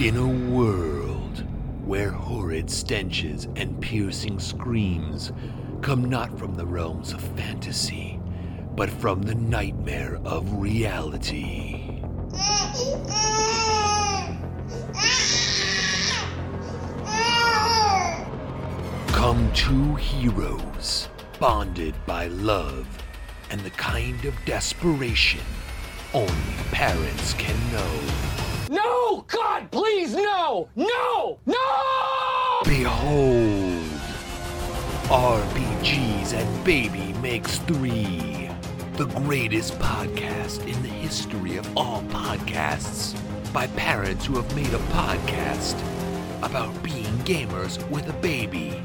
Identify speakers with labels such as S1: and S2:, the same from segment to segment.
S1: In a world where horrid stenches and piercing screams come not from the realms of fantasy, but from the nightmare of reality. Come two heroes, bonded by love and the kind of desperation only parents can know.
S2: No! God, please, no! No! No!
S1: Behold, RPGs and Baby Makes Three, the greatest podcast in the history of all podcasts, by parents who have made a podcast about being gamers with a baby.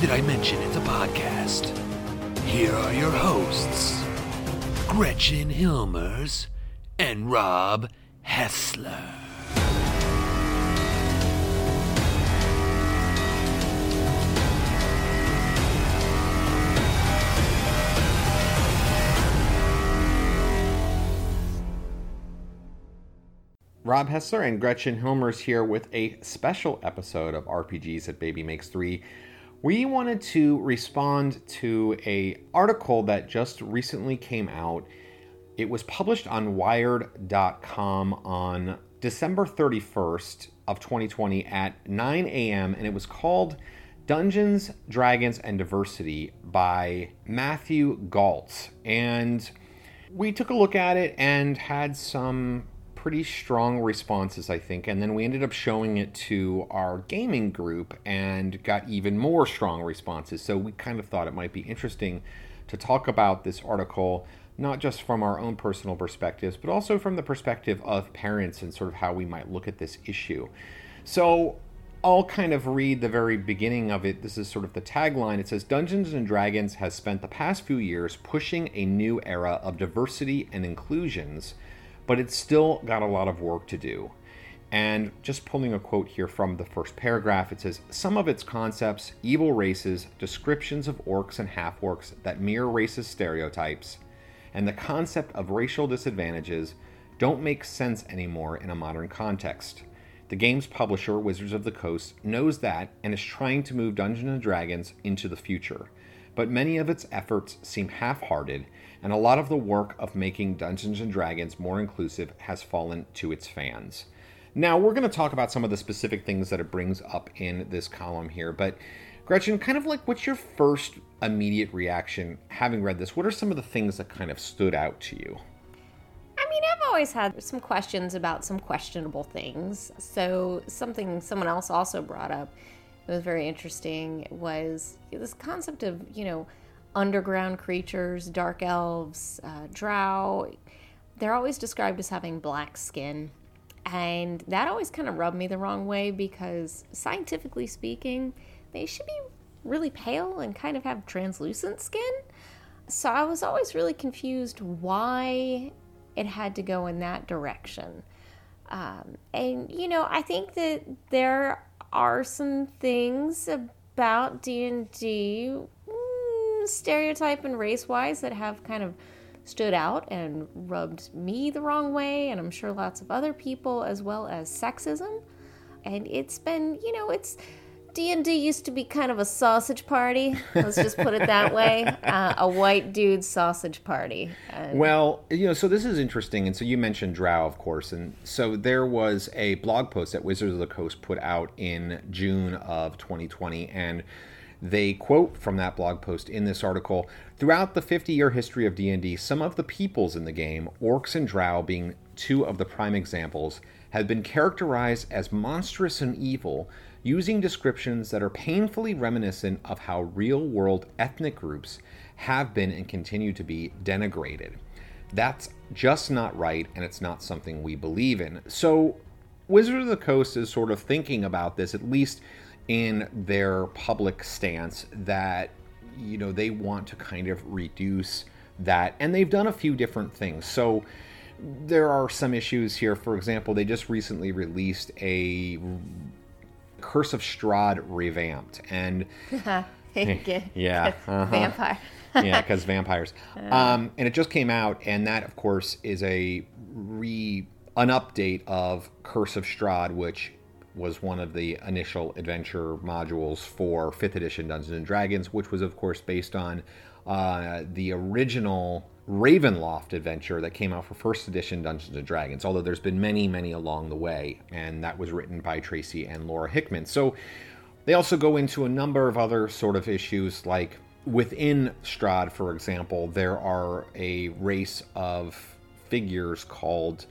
S1: Did I mention it's a podcast? Here are your hosts, Gretchen Hilmers and Rob Hessler.
S3: Rob Hessler and Gretchen Hilmers here with a special episode of RPGs that Baby Makes 3. We wanted to respond to a article that just recently came out. It was published on wired.com on December 31st of 2020 at 9 a.m. and it was called Dungeons, Dragons and Diversity by Matthew Galtz. And we took a look at it and had some pretty strong responses, I think. And then we ended up showing it to our gaming group and got even more strong responses. So we kind of thought it might be interesting to talk about this article, not just from our own personal perspectives, but also from the perspective of parents and sort of how we might look at this issue. So I'll kind of read the very beginning of it. This is sort of the tagline. It says Dungeons and Dragons has spent the past few years pushing a new era of diversity and inclusions but it's still got a lot of work to do. And just pulling a quote here from the first paragraph, it says Some of its concepts, evil races, descriptions of orcs and half orcs that mirror racist stereotypes, and the concept of racial disadvantages don't make sense anymore in a modern context. The game's publisher, Wizards of the Coast, knows that and is trying to move Dungeons and Dragons into the future, but many of its efforts seem half hearted and a lot of the work of making Dungeons and Dragons more inclusive has fallen to its fans. Now, we're going to talk about some of the specific things that it brings up in this column here, but Gretchen, kind of like what's your first immediate reaction having read this? What are some of the things that kind of stood out to you?
S4: I mean, I've always had some questions about some questionable things. So, something someone else also brought up that was very interesting was this concept of, you know, underground creatures, dark elves, uh, drow. They're always described as having black skin. And that always kind of rubbed me the wrong way because, scientifically speaking, they should be really pale and kind of have translucent skin. So I was always really confused why it had to go in that direction. Um, and, you know, I think that there are some things about D&D stereotype and race wise that have kind of stood out and rubbed me the wrong way, and I'm sure lots of other people, as well as sexism. And it's been, you know, it's D&D used to be kind of a sausage party. Let's just put it that way. Uh, a white dude sausage party.
S3: And well, you know, so this is interesting. And so you mentioned Drow, of course. And so there was a blog post that Wizards of the Coast put out in June of 2020. And they quote from that blog post in this article, throughout the 50-year history of D&D, some of the peoples in the game, orcs and drow being two of the prime examples, have been characterized as monstrous and evil, using descriptions that are painfully reminiscent of how real-world ethnic groups have been and continue to be denigrated. That's just not right, and it's not something we believe in. So, Wizard of the Coast is sort of thinking about this, at least in their public stance that you know they want to kind of reduce that. And they've done a few different things. So there are some issues here. For example they just recently released a curse of strahd revamped and yeah uh-huh.
S4: vampire.
S3: Yeah because vampires. Um, and it just came out and that of course is a re an update of curse of strahd which was one of the initial adventure modules for 5th edition Dungeons and Dragons, which was, of course, based on uh, the original Ravenloft adventure that came out for first edition Dungeons and Dragons, although there's been many, many along the way, and that was written by Tracy and Laura Hickman. So they also go into a number of other sort of issues, like within Strahd, for example, there are a race of figures called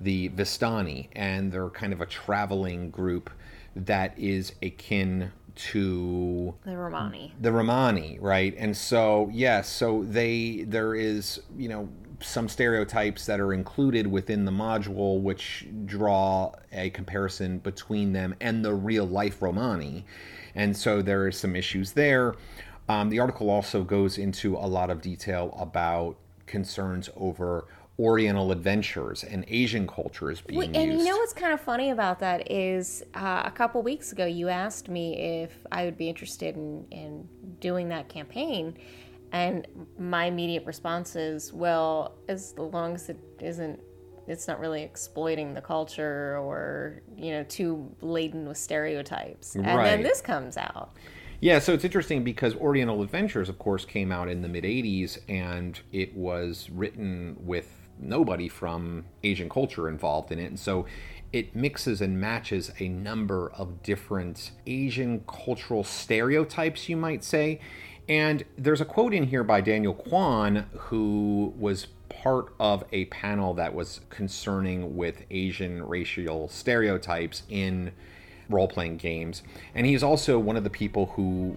S3: the Vistani, and they're kind of a traveling group that is akin to
S4: The Romani.
S3: the Romani, right? And so, yes, so they there is, you know, some stereotypes that are included within the module which draw a comparison between them and the real life Romani. And so there are some issues there. Um, the article also goes into a lot of detail about concerns over Oriental adventures and Asian cultures being
S4: Wait, and
S3: used.
S4: you know what's kind of funny about that is uh, a couple weeks ago you asked me if I would be interested in, in doing that campaign, and my immediate response is, well, as long as it isn't, it's not really exploiting the culture or you know too laden with stereotypes, and
S3: Right.
S4: then this comes out.
S3: Yeah, so it's interesting because Oriental Adventures, of course, came out in the mid 80s and it was written with nobody from Asian culture involved in it. And so it mixes and matches a number of different Asian cultural stereotypes, you might say. And there's a quote in here by Daniel Kwan, who was part of a panel that was concerning with Asian racial stereotypes in role playing games. And he's also one of the people who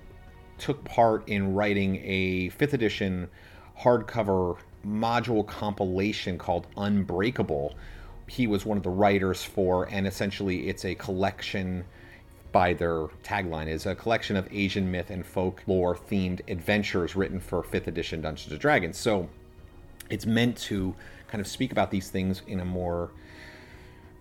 S3: took part in writing a 5th edition hardcover module compilation called Unbreakable. He was one of the writers for, and essentially it's a collection by their tagline is a collection of Asian myth and folklore themed adventures written for 5th edition Dungeons and Dragons. So it's meant to kind of speak about these things in a more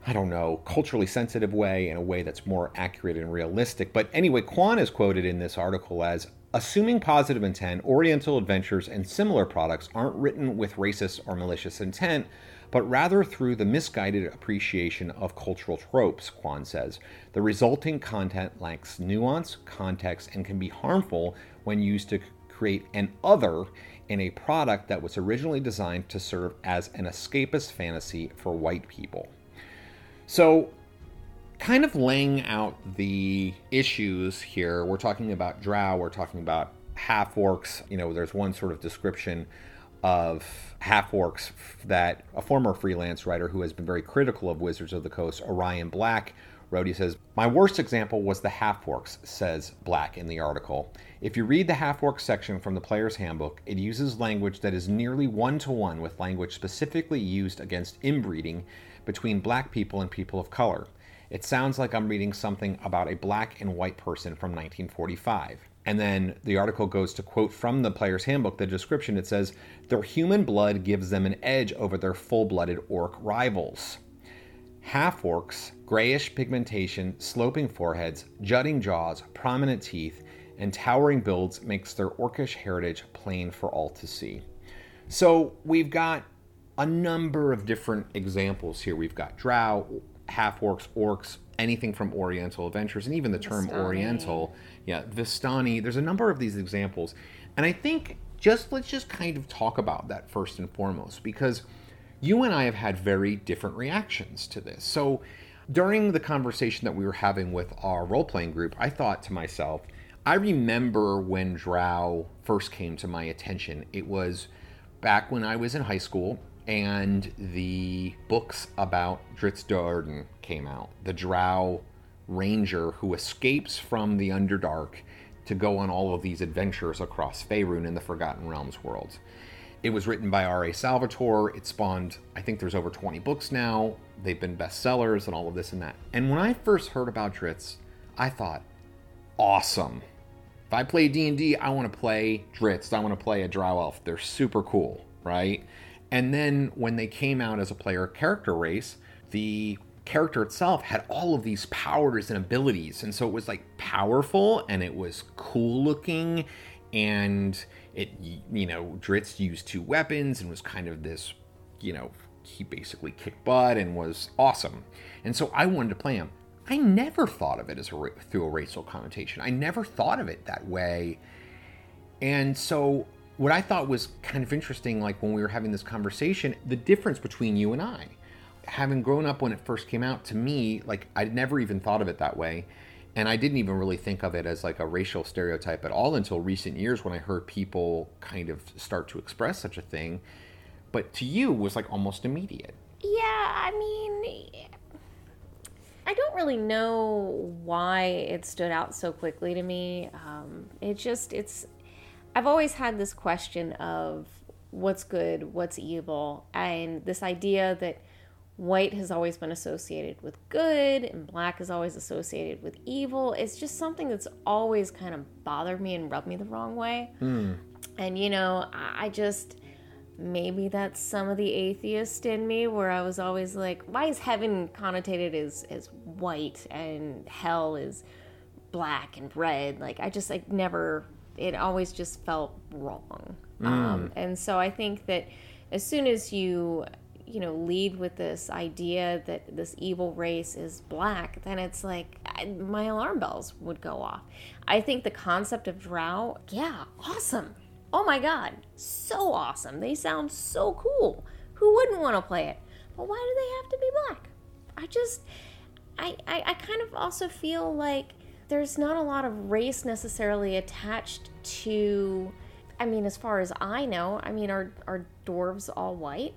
S3: I don't know, culturally sensitive way, in a way that's more accurate and realistic. But anyway, Kwan is quoted in this article as Assuming positive intent, Oriental adventures and similar products aren't written with racist or malicious intent, but rather through the misguided appreciation of cultural tropes, Kwan says. The resulting content lacks nuance, context, and can be harmful when used to create an other in a product that was originally designed to serve as an escapist fantasy for white people. So, kind of laying out the issues here, we're talking about drow, we're talking about half orcs. You know, there's one sort of description of half orcs that a former freelance writer who has been very critical of Wizards of the Coast, Orion Black, wrote. He says, My worst example was the half orcs, says Black in the article. If you read the half orc section from the player's handbook, it uses language that is nearly one to one with language specifically used against inbreeding between black people and people of color. It sounds like I'm reading something about a black and white person from 1945. And then the article goes to quote from the player's handbook the description. It says, Their human blood gives them an edge over their full blooded orc rivals. Half orcs, grayish pigmentation, sloping foreheads, jutting jaws, prominent teeth, and towering builds makes their orcish heritage plain for all to see. So we've got a number of different examples here. We've got drow, half orcs, orcs, anything from Oriental adventures, and even the term
S4: Vistani.
S3: Oriental. Yeah, Vistani. There's a number of these examples. And I think just let's just kind of talk about that first and foremost, because you and I have had very different reactions to this. So during the conversation that we were having with our role playing group, I thought to myself, I remember when Drow first came to my attention. It was back when I was in high school and the books about Drizzt Do'Urden came out. The Drow ranger who escapes from the Underdark to go on all of these adventures across Faerun in the Forgotten Realms world. It was written by R.A. Salvatore. It spawned, I think there's over 20 books now. They've been bestsellers and all of this and that. And when I first heard about Drizzt, I thought, awesome. If I play D&D, I want to play Drizzt. I want to play a Drow Elf. They're super cool, right? And then when they came out as a player character race, the character itself had all of these powers and abilities. And so it was like powerful and it was cool looking and it you know, Drizzt used two weapons and was kind of this, you know, he basically kicked butt and was awesome. And so I wanted to play him. I never thought of it as a through a racial connotation. I never thought of it that way. And so what I thought was kind of interesting, like when we were having this conversation, the difference between you and I, having grown up when it first came out, to me, like I'd never even thought of it that way. And I didn't even really think of it as like a racial stereotype at all until recent years when I heard people kind of start to express such a thing. But to you was like almost immediate.
S4: Yeah, I mean, I don't really know why it stood out so quickly to me. Um, it just, it's, I've always had this question of what's good, what's evil, and this idea that white has always been associated with good and black is always associated with evil. It's just something that's always kind of bothered me and rubbed me the wrong way. Hmm. And, you know, I I just, maybe that's some of the atheist in me where I was always like, why is heaven connotated as, as white and hell is black and red? Like, I just, like, never, it always just felt wrong. Um, and so I think that as soon as you, you know, lead with this idea that this evil race is black, then it's like I, my alarm bells would go off. I think the concept of drow, yeah, awesome. Oh my god, so awesome. They sound so cool. Who wouldn't want to play it? But why do they have to be black? I just, I, I, I kind of also feel like there's not a lot of race necessarily attached to. I mean, as far as I know, I mean, are are dwarves all white?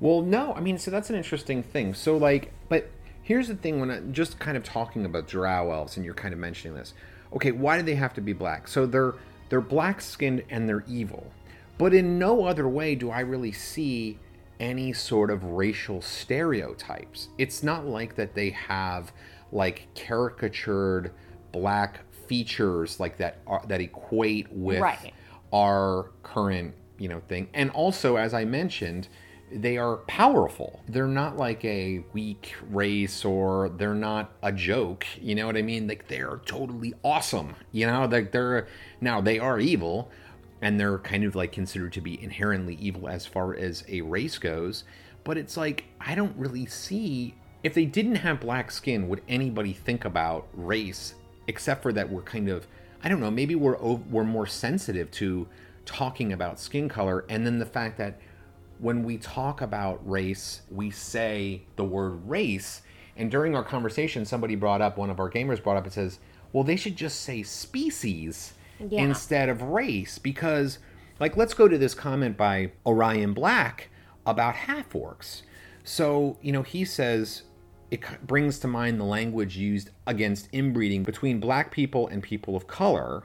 S3: Well, no, I mean, so that's an interesting thing. So, like, but here's the thing when I just kind of talking about drow elves, and you're kind of mentioning this. Okay, why do they have to be black? So they're they're black skinned and they're evil, but in no other way do I really see any sort of racial stereotypes. It's not like that they have like caricatured black features like that are, that equate with
S4: Right.
S3: our current you know thing. And also as i mentioned they are powerful. They're not like a weak race or they're not a joke. You know what i mean? Like they're totally awesome. You know like they're now they are evil and they're kind of like considered to be inherently evil as far as a race goes but it's like i don't really see if they didn't have black skin would anybody think about race except for that we're kind of i don't know maybe we're we're more sensitive to talking about skin color and then the fact that when we talk about race we say the word race and during our conversation somebody brought up one of our gamers brought up it says well they should just say species
S4: Yeah.
S3: instead of race because like let's go to this comment by orion black about half orcs so you know he says it brings to mind the language used against inbreeding between black people and people of color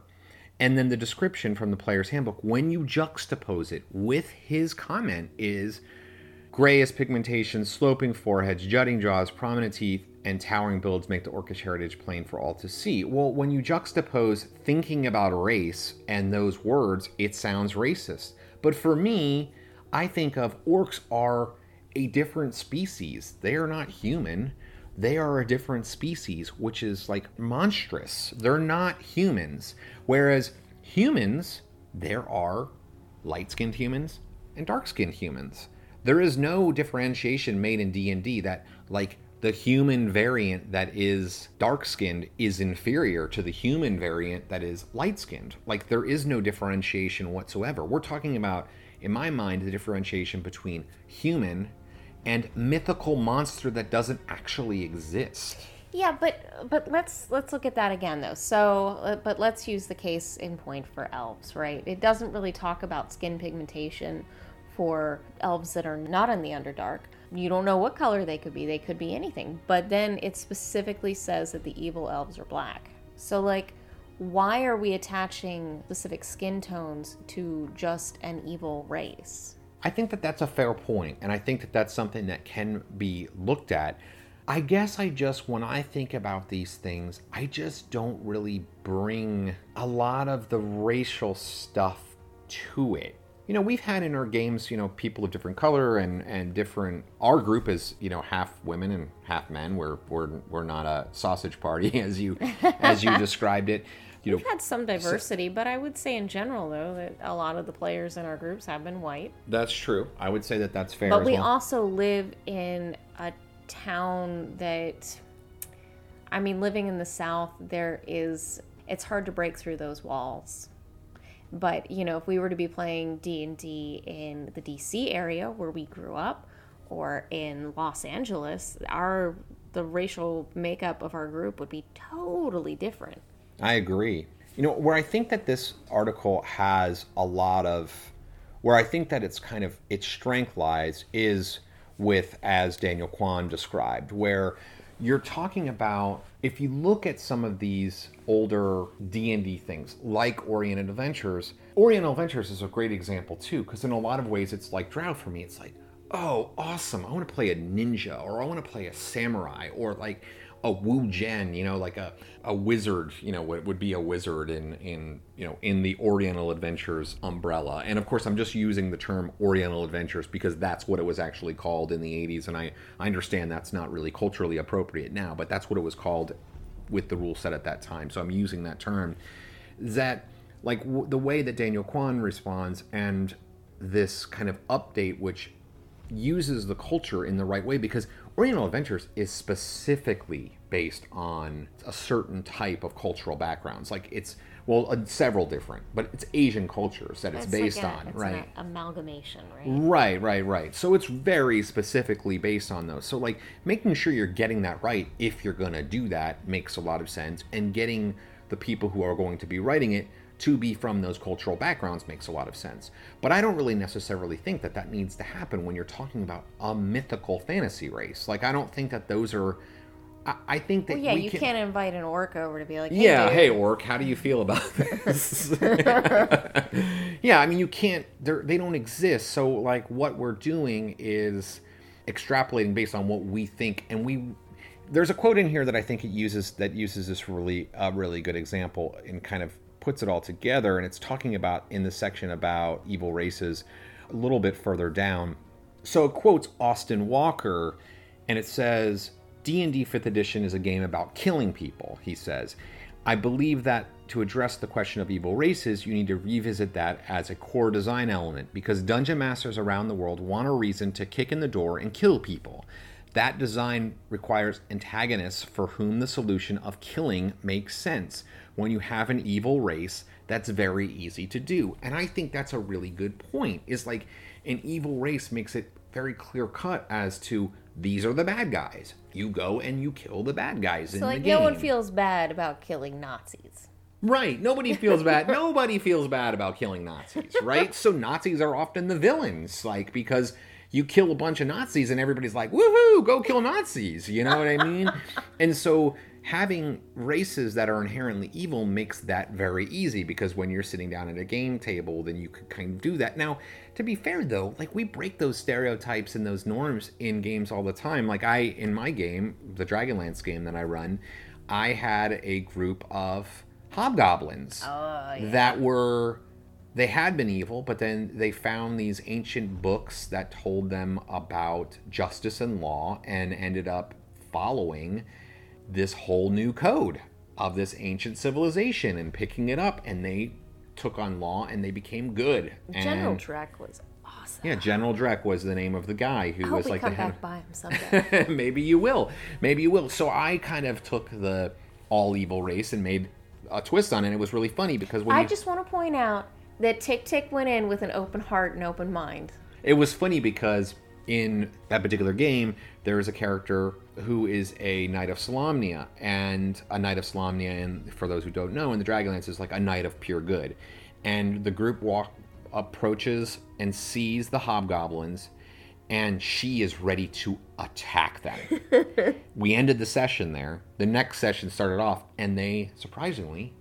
S3: and then the description from the player's handbook. When you juxtapose it with his comment is grayish pigmentation sloping foreheads jutting jaws prominent teeth and towering builds make the orcish heritage plain for all to see. Well when you juxtapose thinking about race and those words it sounds racist. But for me i think of orcs are a different species they are not human they are a different species, which is like monstrous. They're not humans. Whereas humans, there are light skinned humans and dark skinned humans. There is no differentiation made in D&D that like the human variant that is dark skinned is inferior to the human variant that is light skinned. Like there is no differentiation whatsoever. We're talking about in my mind the differentiation between human and mythical monster that doesn't actually exist.
S4: Yeah, but but let's let's look at that again though. So, uh, but let's use the case in point for elves, right? It doesn't really talk about skin pigmentation for elves that are not in the Underdark. You don't know what color they could be. They could be anything. But then it specifically says that the evil elves are black. So like why are we attaching specific skin tones to just an evil race?
S3: I think that that's a fair point, and I think that that's something that can be looked at. I guess I just, when I think about these things, I just don't really bring a lot of the racial stuff to it. You know, we've had in our games, you know, people of different color and and different. Our group is, you know, half women and half men. We're we're we're not a sausage party as you as you described it. You know,
S4: We've had some diversity, but I would say in general though that a lot of the players in our groups have been white.
S3: that's true. I would say that that's fair.
S4: But we
S3: well.
S4: also live in a town that I mean, living in the South, there is it's hard to break through those walls. But you know, if we were to be playing D and D in the DC area where we grew up, or in Los Angeles, our the racial makeup of our group would be totally different.
S3: I agree. You know, where I think that this article has a lot of, where I think that it's kind of its strength lies is with as Daniel Kwan described, where you're talking about if you look at some of these older d&d things like oriented adventures oriental adventures is a great example too because in a lot of ways it's like drow for me it's like oh awesome i want to play a ninja or i want to play a samurai or like a Wu Jen, you know, like a, a wizard, you know, what would be a wizard in, in, you know, in the Oriental Adventures umbrella. And of course, I'm just using the term Oriental Adventures because that's what it was actually called in the 80s. And I, I understand that's not really culturally appropriate now, but that's what it was called with the rule set at that time. So I'm using that term. That, like, w- the way that Daniel Kwan responds and this kind of update, which uses the culture in the right way because Oriental Adventures is specifically based on a certain type of cultural backgrounds. Like it's well, uh, several different, but it's Asian cultures that it's,
S4: It's
S3: based
S4: like a-
S3: on,
S4: it's
S3: right?
S4: An amalgamation, right?
S3: Right, right, right. So it's very specifically based on those. So like making sure you're getting that right if you're going to do that makes a lot of sense and getting the people who are going to be writing it to be from those cultural backgrounds makes a lot of sense. But I don't really necessarily think that that needs to happen when you're talking about a mythical fantasy race. Like I don't think that those are I, I think that
S4: Well, yeah,
S3: we
S4: you
S3: can,
S4: can't invite an orc over to be like, hey,
S3: yeah,
S4: dude,
S3: hey orc, how do you feel about this? yeah, I mean you can't they don't exist. So like what we're doing is extrapolating based on what we think and we there's a quote in here that I think it uses that uses this really a really good example in kind of puts it all together and it's talking about in the section about evil races a little bit further down. So it quotes Austin Walker and it says D&D 5th edition is a game about killing people, he says. I believe that to address the question of evil races, you need to revisit that as a core design element because dungeon masters around the world want a reason to kick in the door and kill people. That design requires antagonists for whom the solution of killing makes sense. When you have an evil race, that's very easy to do. And I think that's a really good point. Is like an evil race makes it very clear cut as to these are the bad guys. You go and you kill the bad guys in
S4: So like
S3: the game.
S4: no one feels bad about killing Nazis.
S3: Right. Nobody feels bad. Nobody feels bad about killing Nazis, right? so Nazis are often the villains, like because you kill a bunch of Nazis and everybody's like, "Woohoo, go kill Nazis." You know what I mean? and so having races that are inherently evil makes that very easy because when you're sitting down at a game table, then you could kind of do that. Now, to be fair though, like we break those stereotypes and those norms in games all the time. Like I in my game, the Dragonlance game that I run, I had a group of hobgoblins oh, that were they had been evil but then they found these ancient books that told them about justice and law and ended up following this whole new code of this ancient civilization and picking it up and they took on law and they became good
S4: General
S3: and,
S4: Drek was awesome.
S3: yeah general drek was the name of the guy who was like the head
S4: back by him someday.
S3: maybe you will. Maybe you will. So I kind of took the all evil race and made a twist on it. It was really funny because when
S4: I
S3: you,
S4: just want to point out that Tick Tick went in with an open heart and open mind.
S3: it was funny because in that particular game there is a character who is a knight of Solamnia, and a knight of Solamnia, and for those who don't know, in the Dragonlance is like a knight of pure good, and the group walk approaches and sees the hobgoblins. And she is ready to attack them. we ended the session there. The next session started off, and they surprisingly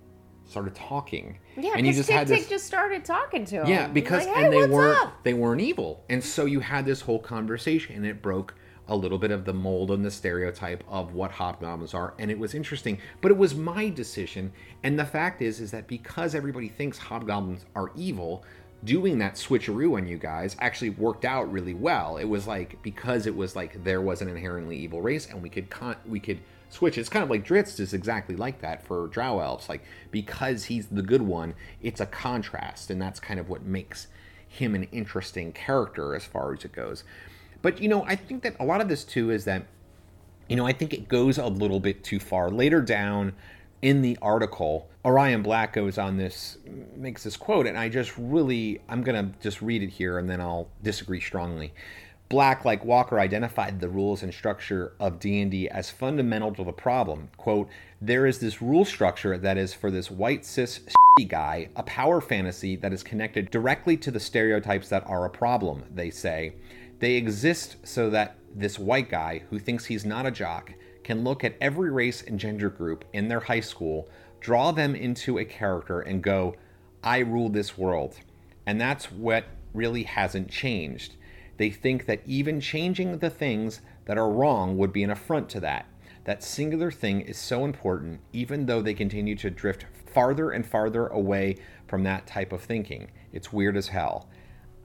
S3: started talking.
S4: Yeah,
S3: and you
S4: because
S3: just
S4: Tick
S3: had this
S4: Tick just started talking to him.
S3: yeah, because
S4: like, hey,
S3: and they weren't
S4: up?
S3: they weren't evil, and so you had this whole conversation, and it broke a little bit of the mold and the stereotype of what hobgoblins are, and it was interesting. But it was my decision, and the fact is, is that because everybody thinks hobgoblins are evil, doing that switcheroo on you guys actually worked out really well. It was like because it was like there was an inherently evil race, and we could con- we could switch. It's kind of like Drizzt is exactly like that for Drow elves. Like because he's the good one, it's a contrast, and that's kind of what makes him an interesting character as far as it goes. But you know, I think that a lot of this too is that you know, I think it goes a little bit too far. Later down in the article, Orion Black goes on this, makes this quote, and I just really, I'm to just read it here and then I'll disagree strongly. Black, like Walker, identified the rules and structure of D&D as fundamental to the problem. Quote, there is this rule structure that is for this white cis guy, a power fantasy that is connected directly to the stereotypes that are a problem, they say. They exist so that this white guy who thinks he's not a jock can look at every race and gender group in their high school, draw them into a character, and go, I rule this world. And that's what really hasn't changed. They think that even changing the things that are wrong would be an affront to that. That singular thing is so important, even though they continue to drift farther and farther away from that type of thinking. It's weird as hell.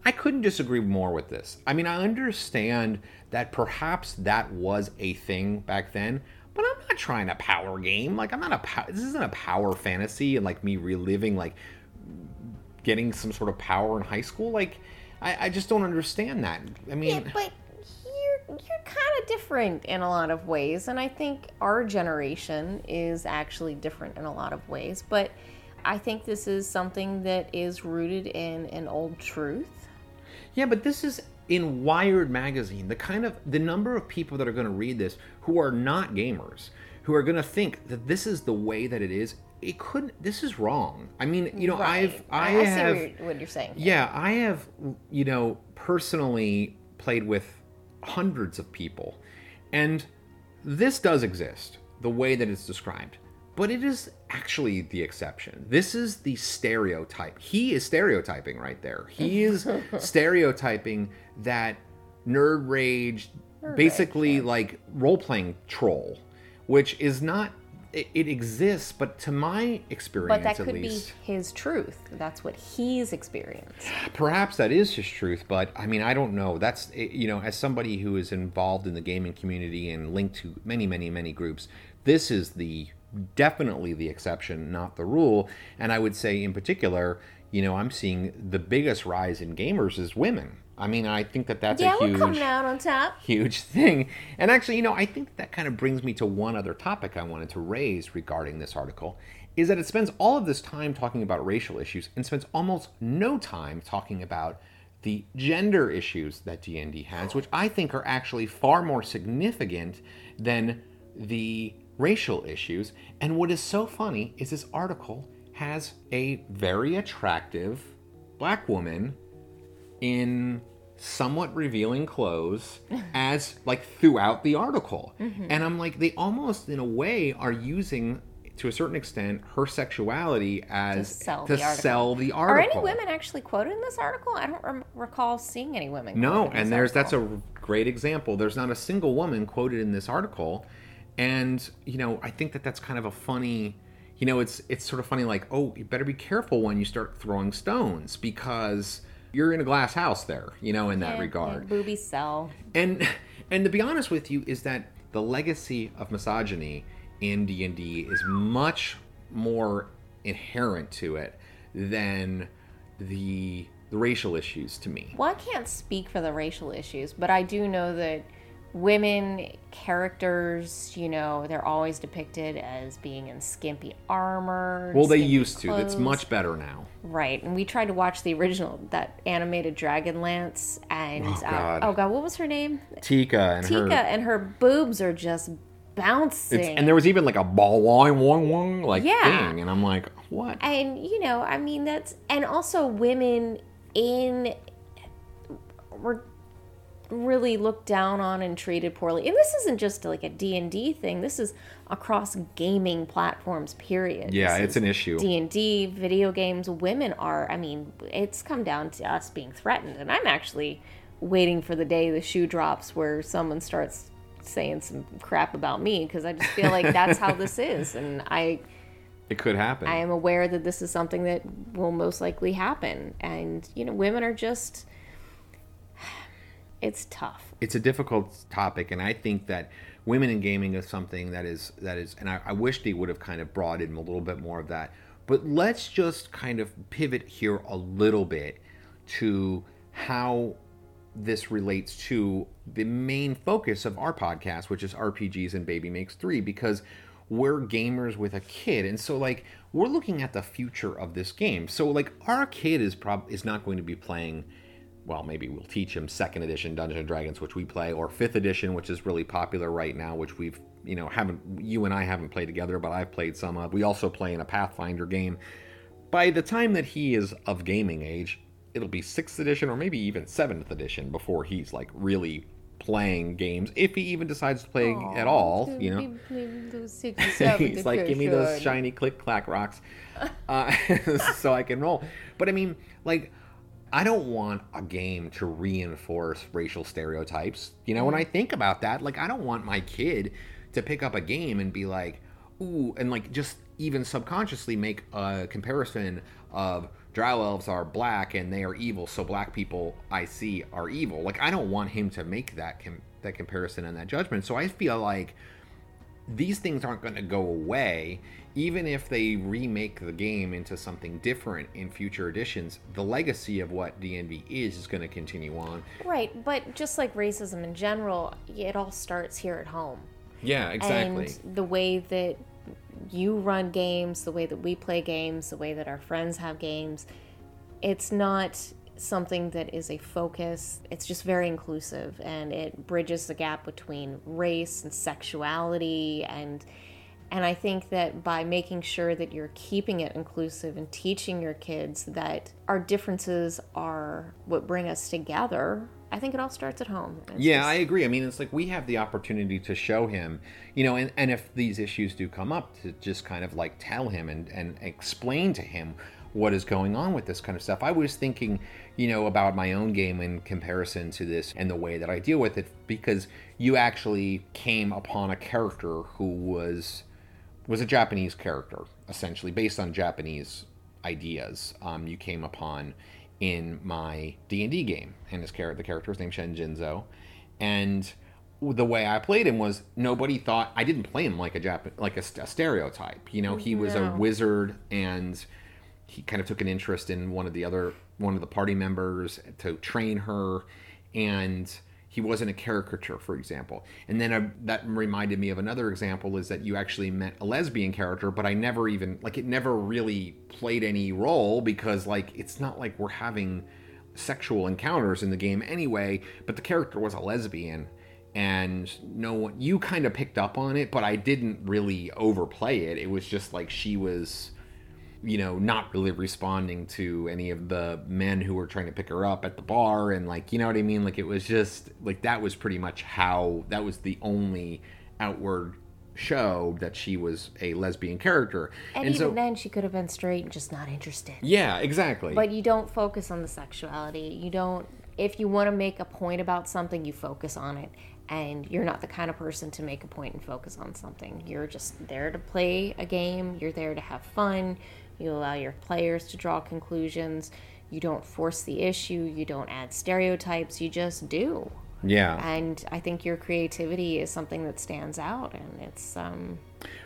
S3: I couldn't disagree more with this. I mean, I understand that perhaps that was a thing back then, but I'm not trying a power game. Like, I'm not a power. This isn't a power fantasy and like me reliving like getting some sort of power in high school. Like, I, I just don't understand that. I mean,
S4: yeah, but you're you're kind of different in a lot of ways, and I think our generation is actually different in a lot of ways. But I think this is something that is rooted in an old truth.
S3: Yeah, but this is in Wired magazine. The kind of the number of people that are going to read this who are not gamers, who are going to think that this is the way that it is. It couldn't. This is wrong. I mean, you know,
S4: Right.
S3: I've I,
S4: I,
S3: have.
S4: see what you're, what you're saying.
S3: Yeah, I have, you know, personally played with hundreds of people. And this does exist, the way that it's described. But it is actually the exception. This is the stereotype. He is stereotyping right there. He is stereotyping that nerd rage, basically like role playing troll, which is not. It, it exists, but to my experience,
S4: But that
S3: at
S4: could
S3: least,
S4: be his truth. That's what he's experienced.
S3: perhaps that is his truth but i mean i don't know that's eh, you know as somebody who is involved in the gaming community and linked to many many many groups this is the definitely the exception not the rule and i would say in particular you know i'm seeing the biggest rise in gamers is women i mean i think that that's
S4: yeah,
S3: a
S4: we're
S3: huge
S4: coming out on top.
S3: huge thing. And actually, you know, I think that kind of brings me to one other topic I wanted to raise regarding this article is that it spends all of this time talking about racial issues and spends almost no time talking about the gender issues that D&D has, which I think are actually far more significant than the racial issues. And what is so funny is this article has a very attractive black woman in somewhat revealing clothes as like throughout the article. Mm-hmm. And I'm like, they almost in a way are using to a certain extent her sexuality as to
S4: sell
S3: to
S4: the article.
S3: sell the article.
S4: Are any women actually quoted in this article? I don't rem- recall seeing any women.
S3: No,
S4: quoted in
S3: and there's that's a great example. There's not a single woman quoted in this article, and you know I think that that's kind of a funny, you know, it's it's sort of funny like oh you better be careful when you start throwing stones because you're in a glass house there, you know, in that
S4: Yeah,
S3: regard.
S4: yeah, booby sell.
S3: And and to be honest with you, is that the legacy of misogyny in D and D is much more inherent to it than the the racial issues to me.
S4: Well, I can't speak for the racial issues, but I do know that women characters, you know, they're always depicted as being in skimpy armor.
S3: Well, they used to. It's much better now.
S4: right. And we tried to watch the original, that animated Dragonlance, and
S3: Oh,
S4: uh,
S3: God.
S4: oh god, what was her name?
S3: Tika and
S4: Tika,
S3: her.
S4: and her boobs are just bouncing.
S3: It's, and there was even like a ball wong wong wong like
S4: Yeah.
S3: thing, and I'm like, what?
S4: and you know i mean that's and also women in were really looked down on and treated poorly and this isn't just like a d&d thing this is across gaming platforms period
S3: Yeah,
S4: This
S3: it's an issue.
S4: d&d video games women are i mean it's come down to us being threatened and i'm actually waiting for the day the shoe drops where someone starts saying some crap about me because i just feel like that's how this is and i
S3: It could happen.
S4: I am aware that this is something that will most likely happen. And, you know, women are just, it's tough.
S3: it's a difficult topic, and I think that women in gaming is something that is that is, and I, I wish they would have kind of brought in a little bit more of that. But let's just kind of pivot here a little bit to how this relates to the main focus of our podcast, which is RPGs and Baby Makes Three, because we're gamers with a kid, and so like we're looking at the future of this game. So like our kid is prob is not going to be playing. Well, maybe we'll teach him second edition Dungeons and Dragons, which we play, or fifth edition, which is really popular right now, which we've you know haven't you and I haven't played together, but I've played some of. We also play in a Pathfinder game. By the time that he is of gaming age, it'll be sixth edition or maybe even seventh edition before he's like really playing games if he even decides to play at all you know he's like give me those shiny click clack rocks uh, so i can roll but i mean like i don't want a game to reinforce racial stereotypes. You know when i mm. think about that like i don't want my kid to pick up a game and be like ooh and like just even subconsciously make a comparison of drow elves are black and they are evil so black people i see are evil. Like i don't want him to make that com- that comparison and that judgment. So i feel like these things aren't going to go away even if they remake the game into something different in future editions the legacy of what D&D is is going to continue on
S4: Right, but just like racism in general, it all starts here at home.
S3: yeah exactly
S4: And the way that you run games, the way that we play games, the way that our friends have games, it's not something that is a focus. It's just very inclusive and it bridges the gap between race and sexuality and and I think that by making sure that you're keeping it inclusive and teaching your kids that our differences are what bring us together, I think it all starts at home. It's
S3: Yeah,
S4: just-
S3: I agree. I mean, it's like we have the opportunity to show him, you know, and, and if these issues do come up, to just kind of like tell him and, and explain to him what is going on with this kind of stuff. I was thinking, you know, about my own game in comparison to this and the way that I deal with it because you actually came upon a character who was was a Japanese character, essentially based on Japanese ideas. Um, you came upon in my D and D game, and his character, the character is named Shen Jinzo, and the way I played him was nobody thought I didn't play him like a Jap- like a, a stereotype. You know, he was a wizard, and he kind of took an interest in one of the other one of the party members to train her, and he wasn't a caricature, for example. And then that reminded me of another example is that you actually met a lesbian character, but I never even like it never really played any role because like it's not like we're having sexual encounters in the game anyway. But the character was a lesbian, and no one you kind of picked up on it, but I didn't really overplay it. It was just like she was you know, not really responding to any of the men who were trying to pick her up at the bar and like, you know what I mean? Like it was just like that was pretty much how that was the only outward show that she was a lesbian character.
S4: And, even then, she could have been straight and just not interested.
S3: yeah, exactly.
S4: But you don't focus on the sexuality. You don't. If you want to make a point about something, you focus on it. And you're not the kind of person to make a point and focus on something. You're just there to play a game. You're there to have fun. You allow your players to draw conclusions. You don't force the issue. You don't add stereotypes. You just do.
S3: yeah.
S4: And I think your creativity is something that stands out. And it's um,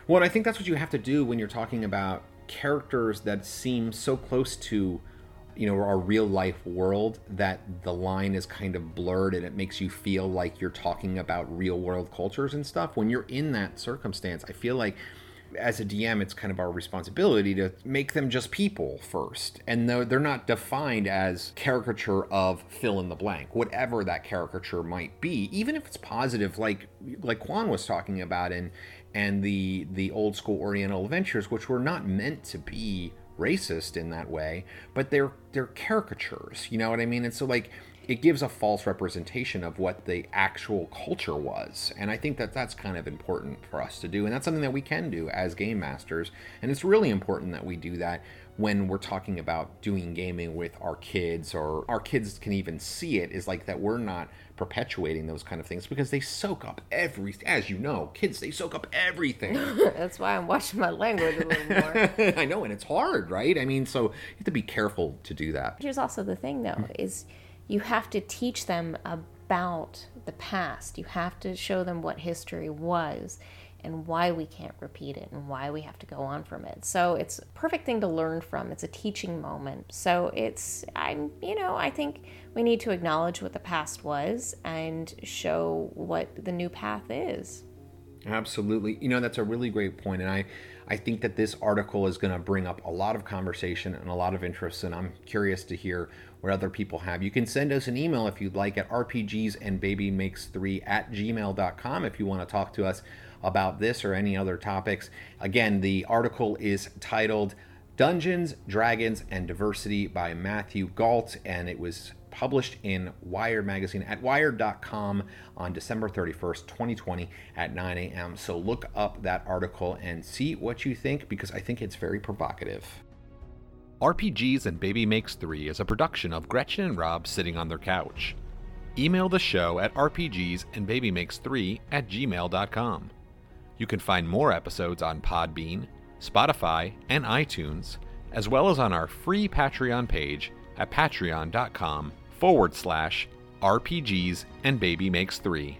S3: Well, I think that's what you have to do when you're talking about characters that seem so close to, you know, our real life world that the line is kind of blurred and it makes you feel like you're talking about real world cultures and stuff. When you're in that circumstance, I feel like as a DM, it's kind of our responsibility to make them just people first. And they're not defined as caricature of fill in the blank, whatever that caricature might be, even if it's positive, like like Kwan was talking about in and the the old school Oriental adventures, which were not meant to be racist in that way, but they're they're caricatures. You know what I mean? And so like it gives a false representation of what the actual culture was. And I think that that's kind of important for us to do. And that's something that we can do as game masters. And it's really important that we do that when we're talking about doing gaming with our kids or our kids can even see it is like that we're not perpetuating those kind of things because they soak up every as you know kids they soak up everything
S4: that's why I'm watching my language a little more.
S3: i know and it's hard right i mean so you have to be careful to do that
S4: Here's also the thing, though, is you have to teach them about the past. You have to show them what history was. and why we can't repeat it and why we have to go on from it. So it's a perfect thing to learn from. It's a teaching moment. So it's I'm you know, I think we need to acknowledge what the past was and show what the new path is.
S3: Absolutely. You know, that's a really great point. And I, I think that this article is going to bring up a lot of conversation and a lot of interest. And I'm curious to hear what other people have. You can send us an email if you'd like at rpgs and baby makes three at gmail.com if you want to talk to us about this or any other topics. Again, the article is titled Dungeons, Dragons, and Diversity by Matthew Gault, and it was published in Wired magazine at wired.com on December 31st, 2020 at 9 a.m. So look up that article and see what you think because I think it's very provocative.
S1: RPGs and Baby Makes 3 is a production of Gretchen and Rob sitting on their couch. Email the show at rpgs and baby makes 3 at gmail.com. You can find more episodes on Podbean, Spotify, and iTunes, as well as on our free Patreon page at patreon.com forward slash RPGs and Baby Makes 3.